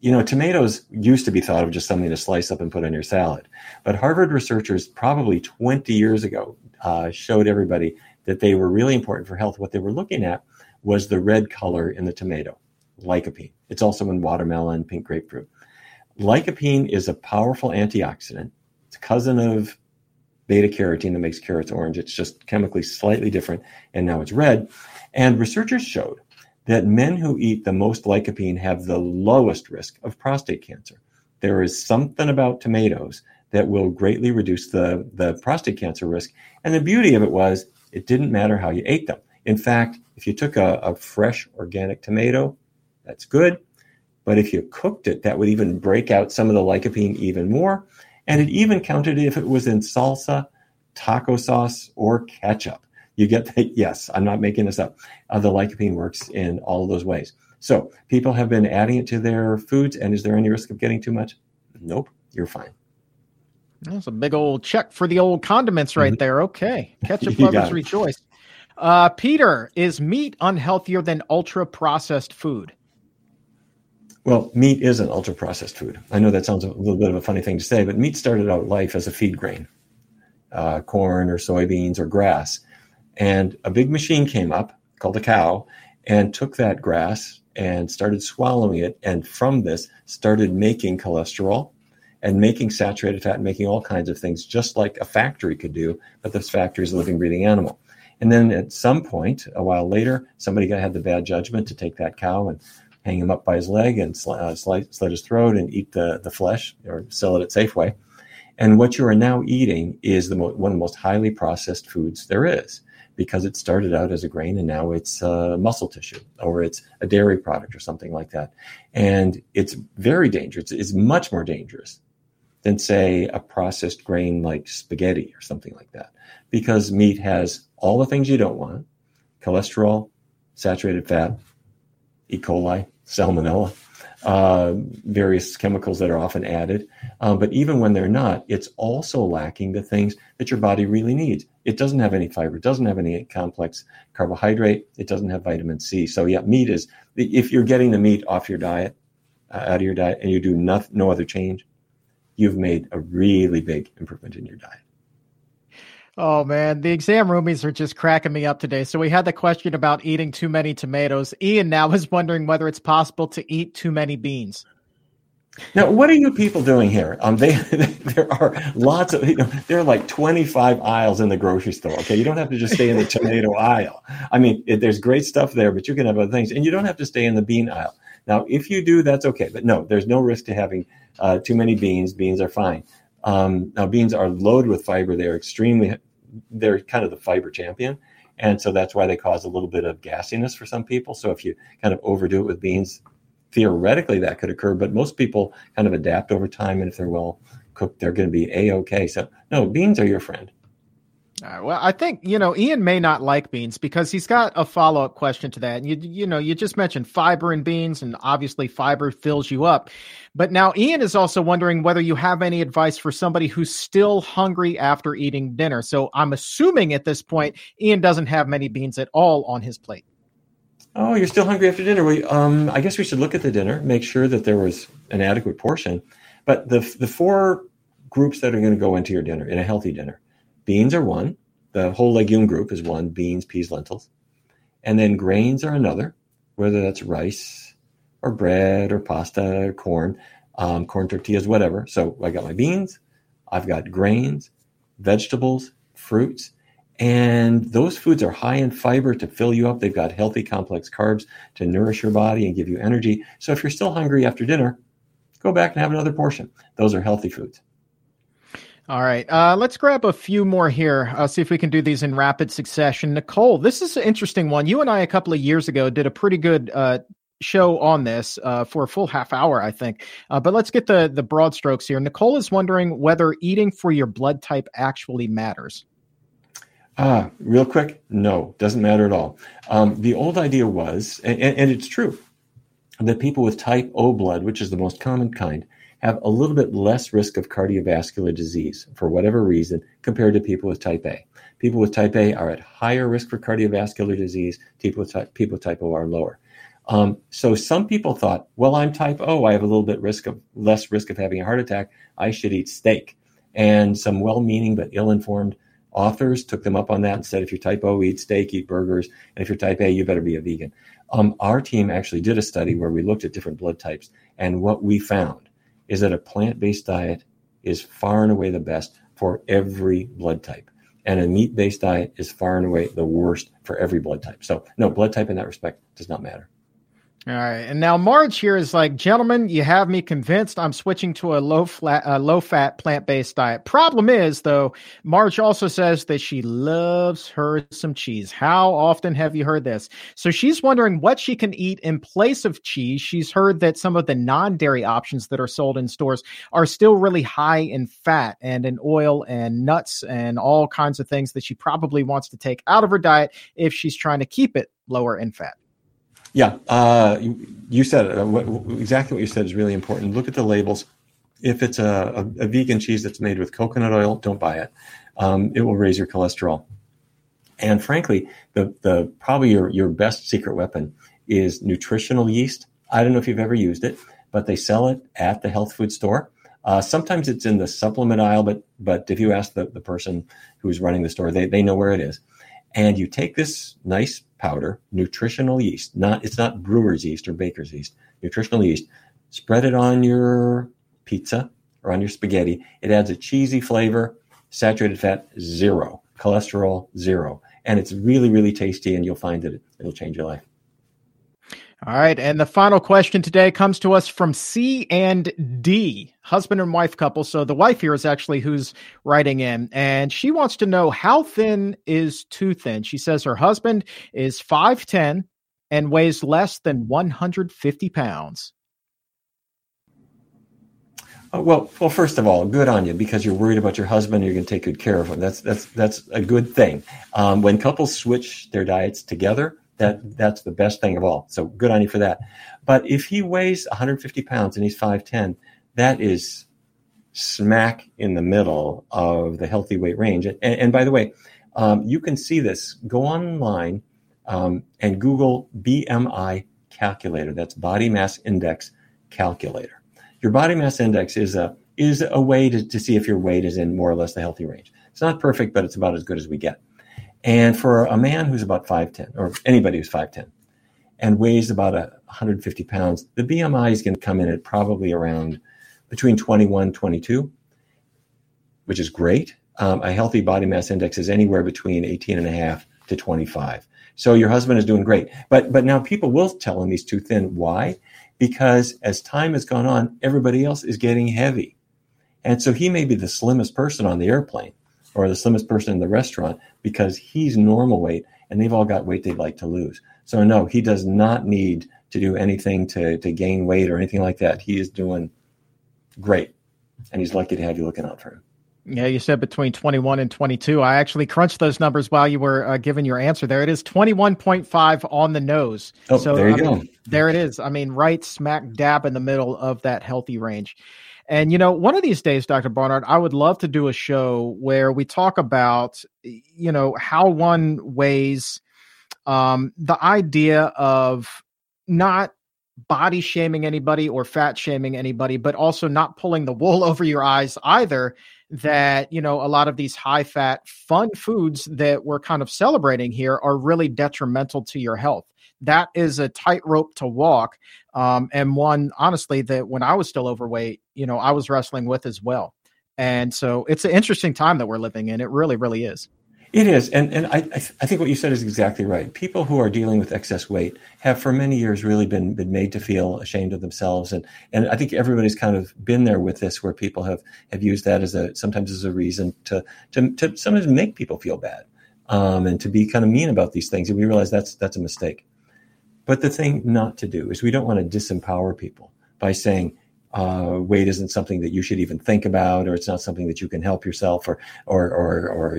you know, tomatoes used to be thought of just something to slice up and put on your salad. But Harvard researchers, probably 20 years ago, uh, showed everybody that they were really important for health, what they were looking at was the red color in the tomato, lycopene. It's also in watermelon, pink grapefruit. Lycopene is a powerful antioxidant. Cousin of beta carotene that makes carrots orange. It's just chemically slightly different, and now it's red. And researchers showed that men who eat the most lycopene have the lowest risk of prostate cancer. There is something about tomatoes that will greatly reduce the, the prostate cancer risk. And the beauty of it was it didn't matter how you ate them. In fact, if you took a, a fresh organic tomato, that's good. But if you cooked it, that would even break out some of the lycopene even more. And it even counted if it was in salsa, taco sauce, or ketchup. You get that? Yes, I'm not making this up. Uh, the lycopene works in all of those ways. So people have been adding it to their foods. And is there any risk of getting too much? Nope, you're fine. That's a big old check for the old condiments right mm-hmm. there. Okay. Ketchup lovers rejoice. Uh, Peter, is meat unhealthier than ultra processed food? Well, meat is an ultra processed food. I know that sounds a little bit of a funny thing to say, but meat started out life as a feed grain, uh, corn or soybeans or grass. And a big machine came up called a cow and took that grass and started swallowing it. And from this, started making cholesterol and making saturated fat and making all kinds of things just like a factory could do. But this factory is a living, breathing animal. And then at some point, a while later, somebody had the bad judgment to take that cow and hang him up by his leg and uh, slit, slit his throat and eat the, the flesh or sell it at Safeway. And what you are now eating is the mo- one of the most highly processed foods there is because it started out as a grain and now it's uh, muscle tissue or it's a dairy product or something like that. And it's very dangerous. It's much more dangerous than, say, a processed grain like spaghetti or something like that because meat has all the things you don't want cholesterol, saturated fat, E. coli, salmonella, uh, various chemicals that are often added. Uh, but even when they're not, it's also lacking the things that your body really needs. It doesn't have any fiber, it doesn't have any complex carbohydrate, it doesn't have vitamin C. So, yeah, meat is, if you're getting the meat off your diet, uh, out of your diet, and you do no, no other change, you've made a really big improvement in your diet. Oh man, the exam roomies are just cracking me up today. So we had the question about eating too many tomatoes. Ian now is wondering whether it's possible to eat too many beans. Now, what are you people doing here? Um, they there are lots of you know, there are like twenty five aisles in the grocery store. Okay, you don't have to just stay in the tomato aisle. I mean, it, there's great stuff there, but you can have other things, and you don't have to stay in the bean aisle. Now, if you do, that's okay. But no, there's no risk to having uh, too many beans. Beans are fine. Um, now, beans are loaded with fiber. They are extremely, they're kind of the fiber champion. And so that's why they cause a little bit of gassiness for some people. So if you kind of overdo it with beans, theoretically that could occur, but most people kind of adapt over time. And if they're well cooked, they're going to be a okay. So, no, beans are your friend. Well, I think you know Ian may not like beans because he's got a follow up question to that. And you you know you just mentioned fiber and beans, and obviously fiber fills you up. But now Ian is also wondering whether you have any advice for somebody who's still hungry after eating dinner. So I'm assuming at this point Ian doesn't have many beans at all on his plate. Oh, you're still hungry after dinner? We, um, I guess we should look at the dinner, make sure that there was an adequate portion. But the the four groups that are going to go into your dinner in a healthy dinner Beans are one. The whole legume group is one beans, peas, lentils. And then grains are another, whether that's rice or bread or pasta or corn, um, corn tortillas, whatever. So I got my beans, I've got grains, vegetables, fruits, and those foods are high in fiber to fill you up. They've got healthy, complex carbs to nourish your body and give you energy. So if you're still hungry after dinner, go back and have another portion. Those are healthy foods. All right. Uh, let's grab a few more here. I'll see if we can do these in rapid succession. Nicole, this is an interesting one. You and I, a couple of years ago, did a pretty good uh, show on this uh, for a full half hour, I think. Uh, but let's get the, the broad strokes here. Nicole is wondering whether eating for your blood type actually matters. Ah, real quick, no, doesn't matter at all. Um, the old idea was, and, and it's true, that people with type O blood, which is the most common kind, have a little bit less risk of cardiovascular disease for whatever reason compared to people with type A. People with type A are at higher risk for cardiovascular disease. People with type, people with type O are lower. Um, so some people thought, well, I'm type O. I have a little bit risk of less risk of having a heart attack. I should eat steak. And some well-meaning but ill-informed authors took them up on that and said, if you're type O, eat steak, eat burgers, and if you're type A, you better be a vegan. Um, our team actually did a study where we looked at different blood types, and what we found is that a plant-based diet is far and away the best for every blood type. And a meat-based diet is far and away the worst for every blood type. So no, blood type in that respect does not matter. All right, and now Marge here is like, gentlemen, you have me convinced. I'm switching to a low flat, uh, low fat, plant based diet. Problem is, though, Marge also says that she loves her some cheese. How often have you heard this? So she's wondering what she can eat in place of cheese. She's heard that some of the non dairy options that are sold in stores are still really high in fat and in oil and nuts and all kinds of things that she probably wants to take out of her diet if she's trying to keep it lower in fat. Yeah, uh, you, you, said it. What, exactly what you said is really important. Look at the labels. If it's a, a, a vegan cheese that's made with coconut oil, don't buy it. Um, it will raise your cholesterol. And frankly, the, the probably your, your best secret weapon is nutritional yeast. I don't know if you've ever used it, but they sell it at the health food store. Uh, sometimes it's in the supplement aisle, but but if you ask the, the person who's running the store, they, they know where it is. And you take this nice powder, nutritional yeast, not it's not brewer's yeast or baker's yeast, nutritional yeast. Spread it on your pizza or on your spaghetti. It adds a cheesy flavor, saturated fat zero, cholesterol zero, and it's really really tasty. And you'll find that it, it'll change your life. All right, and the final question today comes to us from C and D, husband and wife couple. So the wife here is actually who's writing in, and she wants to know how thin is too thin. She says her husband is five ten and weighs less than one hundred fifty pounds. Uh, well, well, first of all, good on you because you're worried about your husband. You're going to take good care of him. That's that's that's a good thing. Um, when couples switch their diets together that that's the best thing of all. So good on you for that. But if he weighs 150 pounds and he's 5'10, that is smack in the middle of the healthy weight range. And, and by the way, um, you can see this. Go online um, and Google BMI calculator. That's body mass index calculator. Your body mass index is a is a way to, to see if your weight is in more or less the healthy range. It's not perfect, but it's about as good as we get. And for a man who's about 5'10, or anybody who's 5'10, and weighs about 150 pounds, the BMI is going to come in at probably around between 21 22, which is great. Um, a healthy body mass index is anywhere between 18 and a half to 25. So your husband is doing great. But but now people will tell him he's too thin. Why? Because as time has gone on, everybody else is getting heavy. And so he may be the slimmest person on the airplane or the slimmest person in the restaurant because he's normal weight and they've all got weight they'd like to lose. So no, he does not need to do anything to, to gain weight or anything like that. He is doing great. And he's lucky to have you looking out for him. Yeah, you said between 21 and 22. I actually crunched those numbers while you were uh, giving your answer there. It is 21.5 on the nose. Oh, so, there you I go. Mean, there it is. I mean, right smack dab in the middle of that healthy range. And you know, one of these days, Dr. Barnard, I would love to do a show where we talk about, you know, how one weighs um, the idea of not body shaming anybody or fat shaming anybody, but also not pulling the wool over your eyes either. That, you know, a lot of these high fat, fun foods that we're kind of celebrating here are really detrimental to your health that is a tightrope to walk um, and one honestly that when i was still overweight you know i was wrestling with as well. And so it's an interesting time that we're living in. It really really is. It is. And, and I, I think what you said is exactly right. People who are dealing with excess weight have for many years really been, been made to feel ashamed of themselves. And, and i think everybody's kind of been there with this where people have, have used that as a sometimes as a reason to, to, to sometimes make people feel bad um, and to be kind of mean about these things. And we realize that's that's a mistake but the thing not to do is we don't want to disempower people by saying uh, weight isn't something that you should even think about, or it's not something that you can help yourself, or or or, or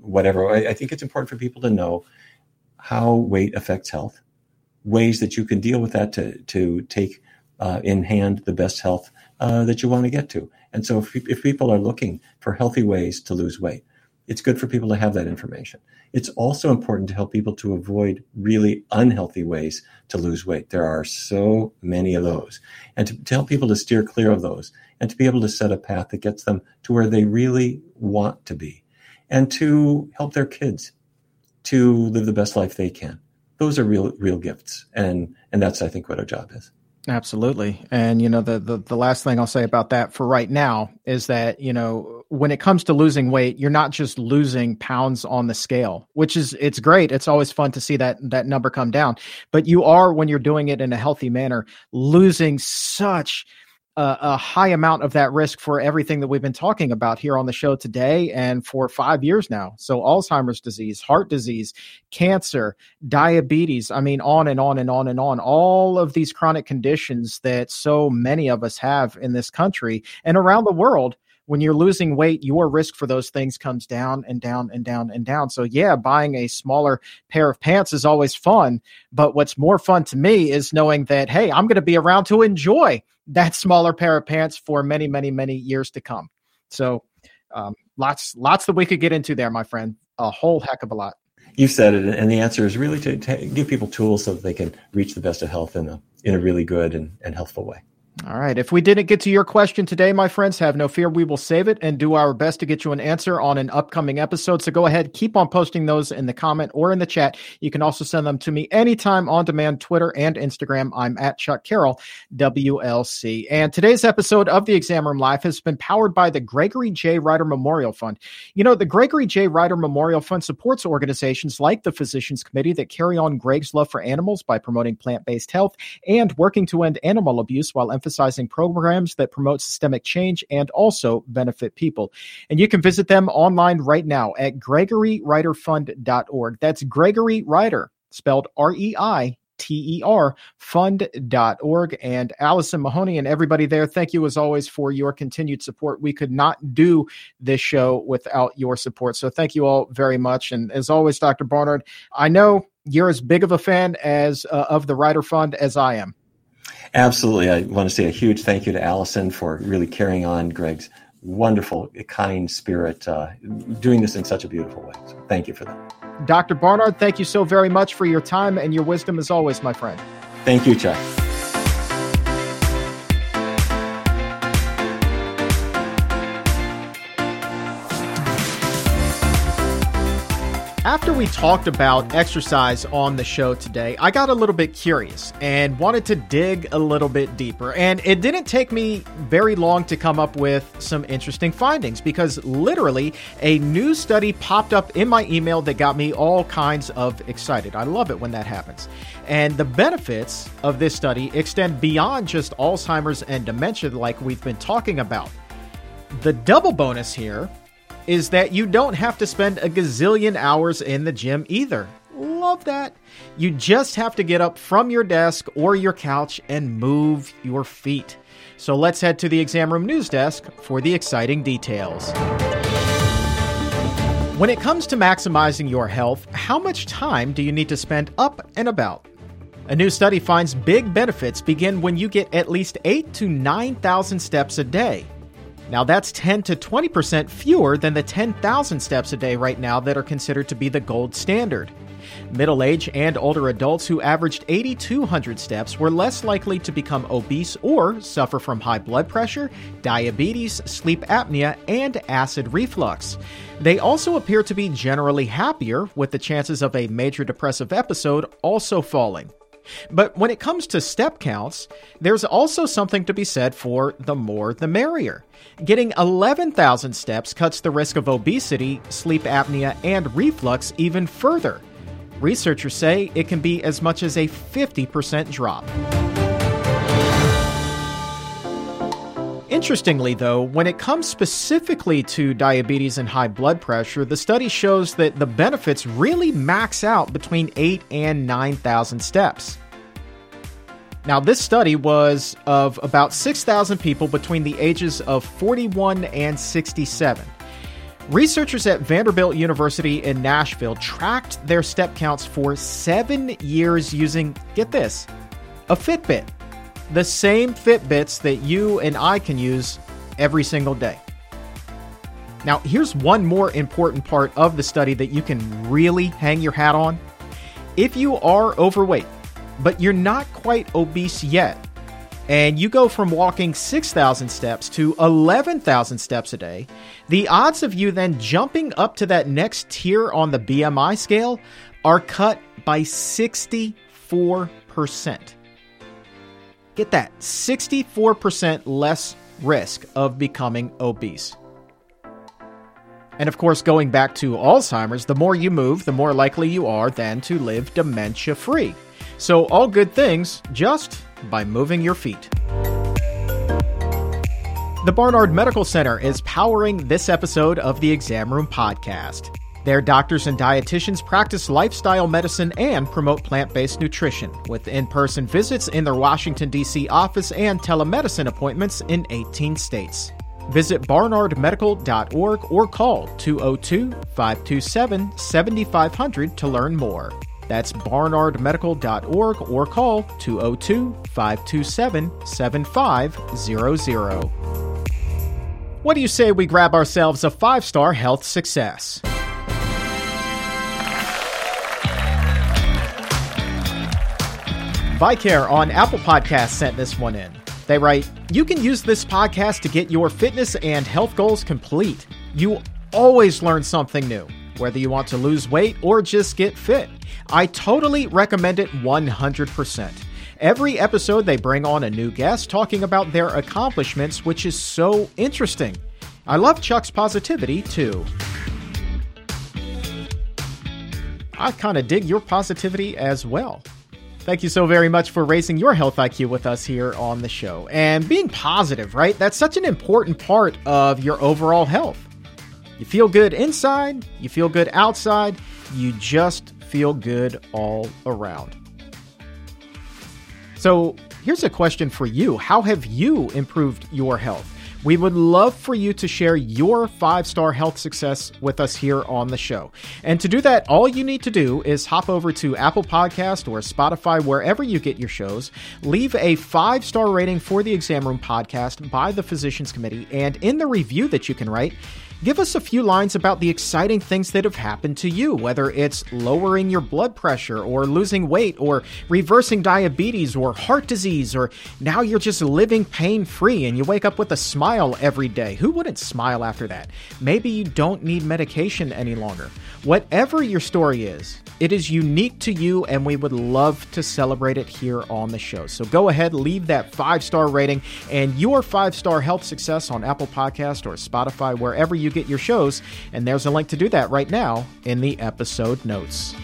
whatever. I, I think it's important for people to know how weight affects health, ways that you can deal with that to to take uh, in hand the best health uh, that you want to get to. And so, if, if people are looking for healthy ways to lose weight, it's good for people to have that information. It's also important to help people to avoid really unhealthy ways to lose weight. There are so many of those. And to, to help people to steer clear of those and to be able to set a path that gets them to where they really want to be. and to help their kids to live the best life they can. Those are real, real gifts. And, and that's, I think, what our job is. Absolutely. And, you know, the, the, the last thing I'll say about that for right now is that, you know, when it comes to losing weight, you're not just losing pounds on the scale, which is, it's great. It's always fun to see that, that number come down, but you are, when you're doing it in a healthy manner, losing such a, a, high amount of that risk for everything that we've been talking about here on the show today and for five years now. So, Alzheimer's disease, heart disease, cancer, diabetes, I mean, on and on and on and on. All of these chronic conditions that so many of us have in this country and around the world when you're losing weight, your risk for those things comes down and down and down and down. So, yeah, buying a smaller pair of pants is always fun. But what's more fun to me is knowing that, hey, I'm going to be around to enjoy that smaller pair of pants for many, many, many years to come. So, um, lots, lots that we could get into there, my friend. A whole heck of a lot. You've said it, and the answer is really to, to give people tools so that they can reach the best of health in a in a really good and, and healthful way. All right. If we didn't get to your question today, my friends, have no fear. We will save it and do our best to get you an answer on an upcoming episode. So go ahead, keep on posting those in the comment or in the chat. You can also send them to me anytime on demand, Twitter and Instagram. I'm at Chuck Carroll, WLC. And today's episode of the Exam Room Live has been powered by the Gregory J. Reiter Memorial Fund. You know, the Gregory J. Reiter Memorial Fund supports organizations like the Physicians Committee that carry on Greg's love for animals by promoting plant based health and working to end animal abuse while emphasizing emphasizing programs that promote systemic change and also benefit people. And you can visit them online right now at gregoryreiterfund.org. That's Gregory Reiter, spelled R E I T E R fund.org. And Allison Mahoney and everybody there, thank you as always for your continued support. We could not do this show without your support. So thank you all very much. And as always, Dr. Barnard, I know you're as big of a fan as uh, of the Reiter Fund as I am. Absolutely. I want to say a huge thank you to Allison for really carrying on Greg's wonderful, kind spirit, uh, doing this in such a beautiful way. So thank you for that. Dr. Barnard, thank you so very much for your time and your wisdom as always, my friend. Thank you, Chuck. After we talked about exercise on the show today, I got a little bit curious and wanted to dig a little bit deeper. And it didn't take me very long to come up with some interesting findings because literally a new study popped up in my email that got me all kinds of excited. I love it when that happens. And the benefits of this study extend beyond just Alzheimer's and dementia, like we've been talking about. The double bonus here is that you don't have to spend a gazillion hours in the gym either. Love that. You just have to get up from your desk or your couch and move your feet. So let's head to the exam room news desk for the exciting details. When it comes to maximizing your health, how much time do you need to spend up and about? A new study finds big benefits begin when you get at least 8 to 9,000 steps a day. Now, that's 10 to 20% fewer than the 10,000 steps a day right now that are considered to be the gold standard. Middle age and older adults who averaged 8,200 steps were less likely to become obese or suffer from high blood pressure, diabetes, sleep apnea, and acid reflux. They also appear to be generally happier, with the chances of a major depressive episode also falling. But when it comes to step counts, there's also something to be said for the more the merrier. Getting 11,000 steps cuts the risk of obesity, sleep apnea, and reflux even further. Researchers say it can be as much as a 50% drop. Interestingly, though, when it comes specifically to diabetes and high blood pressure, the study shows that the benefits really max out between 8 and 9,000 steps. Now, this study was of about 6,000 people between the ages of 41 and 67. Researchers at Vanderbilt University in Nashville tracked their step counts for seven years using, get this, a Fitbit the same Fitbits that you and I can use every single day. Now, here's one more important part of the study that you can really hang your hat on. If you are overweight, but you're not quite obese yet, and you go from walking 6,000 steps to 11,000 steps a day, the odds of you then jumping up to that next tier on the BMI scale are cut by 64%. Get that 64% less risk of becoming obese. And of course, going back to Alzheimer's, the more you move, the more likely you are then to live dementia free. So, all good things just by moving your feet. The Barnard Medical Center is powering this episode of the Exam Room Podcast. Their doctors and dietitians practice lifestyle medicine and promote plant based nutrition, with in person visits in their Washington, D.C. office and telemedicine appointments in 18 states. Visit barnardmedical.org or call 202 527 7500 to learn more. That's barnardmedical.org or call 202 527 7500. What do you say we grab ourselves a five star health success? Vicare on Apple Podcasts sent this one in. They write, You can use this podcast to get your fitness and health goals complete. You always learn something new, whether you want to lose weight or just get fit. I totally recommend it 100%. Every episode, they bring on a new guest talking about their accomplishments, which is so interesting. I love Chuck's positivity, too. I kind of dig your positivity as well. Thank you so very much for raising your health IQ with us here on the show. And being positive, right? That's such an important part of your overall health. You feel good inside, you feel good outside, you just feel good all around. So, here's a question for you How have you improved your health? We would love for you to share your five star health success with us here on the show. And to do that, all you need to do is hop over to Apple Podcast or Spotify, wherever you get your shows, leave a five star rating for the Exam Room Podcast by the Physicians Committee, and in the review that you can write, Give us a few lines about the exciting things that have happened to you, whether it's lowering your blood pressure, or losing weight, or reversing diabetes, or heart disease, or now you're just living pain free and you wake up with a smile every day. Who wouldn't smile after that? Maybe you don't need medication any longer. Whatever your story is, it is unique to you, and we would love to celebrate it here on the show. So go ahead, leave that five star rating and your five star health success on Apple Podcast or Spotify, wherever you get your shows. And there's a link to do that right now in the episode notes.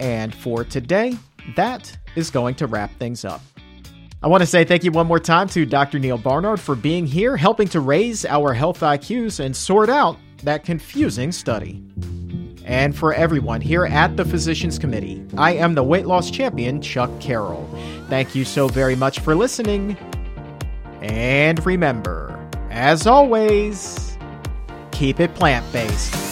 And for today, that is going to wrap things up. I want to say thank you one more time to Dr. Neal Barnard for being here, helping to raise our health IQs and sort out that confusing study and for everyone here at the Physicians Committee. I am the weight loss champion, Chuck Carroll. Thank you so very much for listening. And remember, as always, keep it plant based.